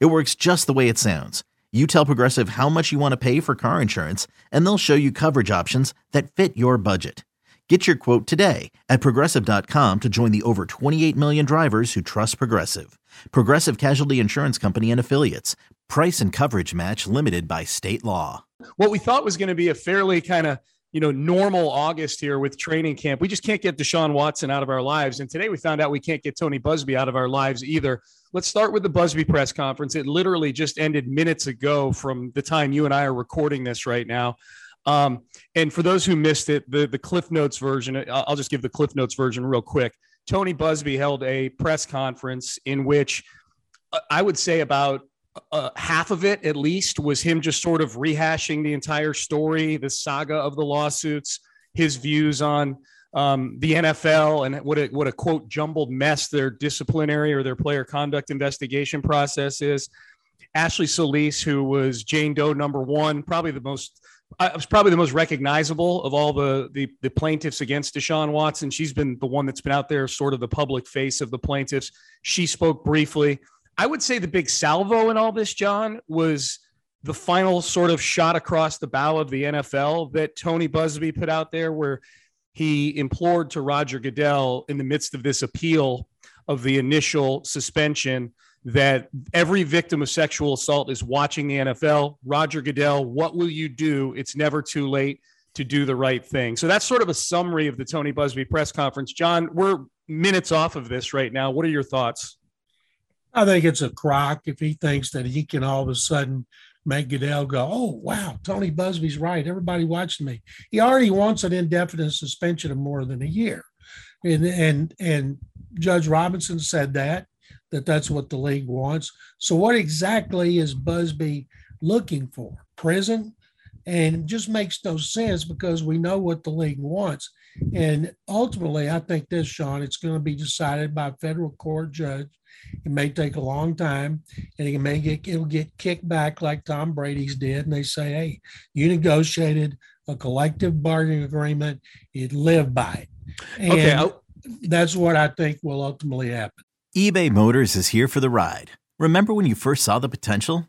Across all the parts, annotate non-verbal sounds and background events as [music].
It works just the way it sounds. You tell Progressive how much you want to pay for car insurance, and they'll show you coverage options that fit your budget. Get your quote today at progressive.com to join the over 28 million drivers who trust Progressive. Progressive Casualty Insurance Company and Affiliates. Price and coverage match limited by state law. What we thought was going to be a fairly kind of you know, normal August here with training camp. We just can't get Deshaun Watson out of our lives. And today we found out we can't get Tony Buzbee out of our lives either. Let's start with the Buzbee press conference. It literally just ended minutes ago from the time you and I are recording this right now. Um, and for those who missed it, the, the Cliff Notes version, I'll just give the Cliff Notes version real quick. Tony Buzbee held a press conference in which uh, I would say about uh, half of it at least was him just sort of rehashing the entire story, the saga of the lawsuits, his views on um, the NFL and what a, what a quote jumbled mess their disciplinary or their player conduct investigation process is. Ashley Solis, who was Jane Doe number one, probably the most uh, was probably the most recognizable of all the, the, the plaintiffs against Deshaun Watson. She's been the one that's been out there, sort of the public face of the plaintiffs. She spoke briefly. I would say the big salvo in all this, John, was the final sort of shot across the bow of the NFL that Tony Buzbee put out there, where he implored to Roger Goodell in the midst of this appeal of the initial suspension that every victim of sexual assault is watching the NFL. Roger Goodell, what will you do? It's never too late to do the right thing. So that's sort of a summary of the Tony Buzbee press conference. John, we're minutes off of this right now. What are your thoughts? I think it's a crock if he thinks that he can all of a sudden make Goodell go, oh, wow, Tony Buzbee's right. Everybody watched me. He already wants an indefinite suspension of more than a year. And, and, and Judge Robinson said that, that that's what the league wants. So what exactly is Buzbee looking for? Prison? And it just makes no sense because we know what the league wants. And ultimately, I think this, Sean, it's going to be decided by a federal court judge it may take a long time, and it may get it'll get kicked back like Tom Brady's did, and they say, "Hey, you negotiated a collective bargaining agreement. You live by it." And okay, I'll- that's what I think will ultimately happen. eBay Motors is here for the ride. Remember when you first saw the potential?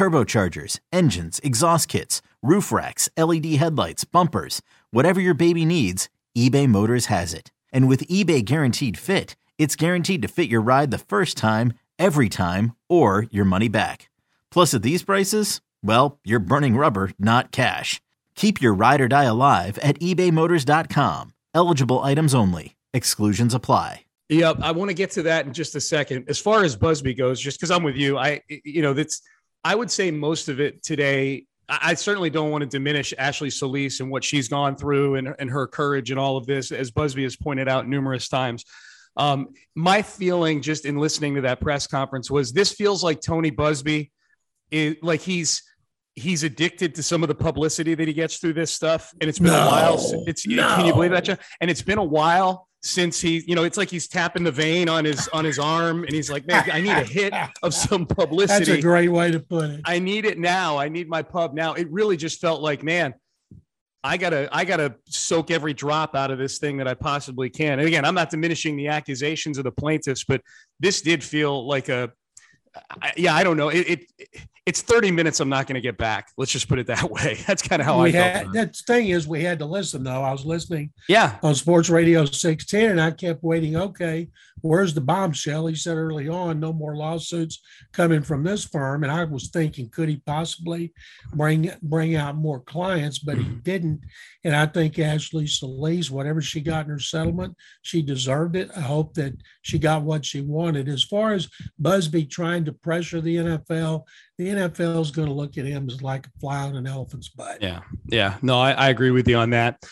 turbochargers, engines, exhaust kits, roof racks, LED headlights, bumpers, whatever your baby needs, eBay Motors has it. And with eBay Guaranteed Fit, it's guaranteed to fit your ride the first time, every time, or your money back. Plus, at these prices, well, you're burning rubber, not cash. Keep your ride or die alive at ebaymotors.com. Eligible items only. Exclusions apply. Yep, I want to get to that in just a second. As far as Buzbee goes, just because I'm with you, I you know that's I would say most of it today. I certainly don't want to diminish Ashley Solis and what she's gone through and, and her courage and all of this, as Buzbee has pointed out numerous times. Um, my feeling just in listening to that press conference was this feels like Tony Buzbee, is, like he's he's addicted to some of the publicity that he gets through this stuff, and it's been no, a while. It's no. can you believe that? John? And it's been a while since he, you know, it's like he's tapping the vein on his on his arm, and he's like, "Man, I need a hit of some publicity." That's a great way to put it. I need it now. I need my pub now. It really just felt like, man, I gotta I gotta soak every drop out of this thing that I possibly can. And again, I'm not diminishing the accusations of the plaintiffs, but this did feel like a yeah, I don't know. It, it it's 30 minutes. I'm not going to get back. Let's just put it that [laughs] way. That's kind of how we I had. That thing is, we had to listen though. I was listening. Yeah. On Sports Radio 610, and I kept waiting. Okay, where's the bombshell? He said early on, no more lawsuits coming from this firm. And I was thinking, could he possibly bring bring out more clients? But he mm-hmm. didn't. And I think Ashley Solis, whatever she got in her settlement, she deserved it. I hope that she got what she wanted. As far as Buzbee trying to pressure the NFL, the NFL is going to look at him as like a fly on an elephant's butt. Yeah. Yeah. No, I, I agree with you on that.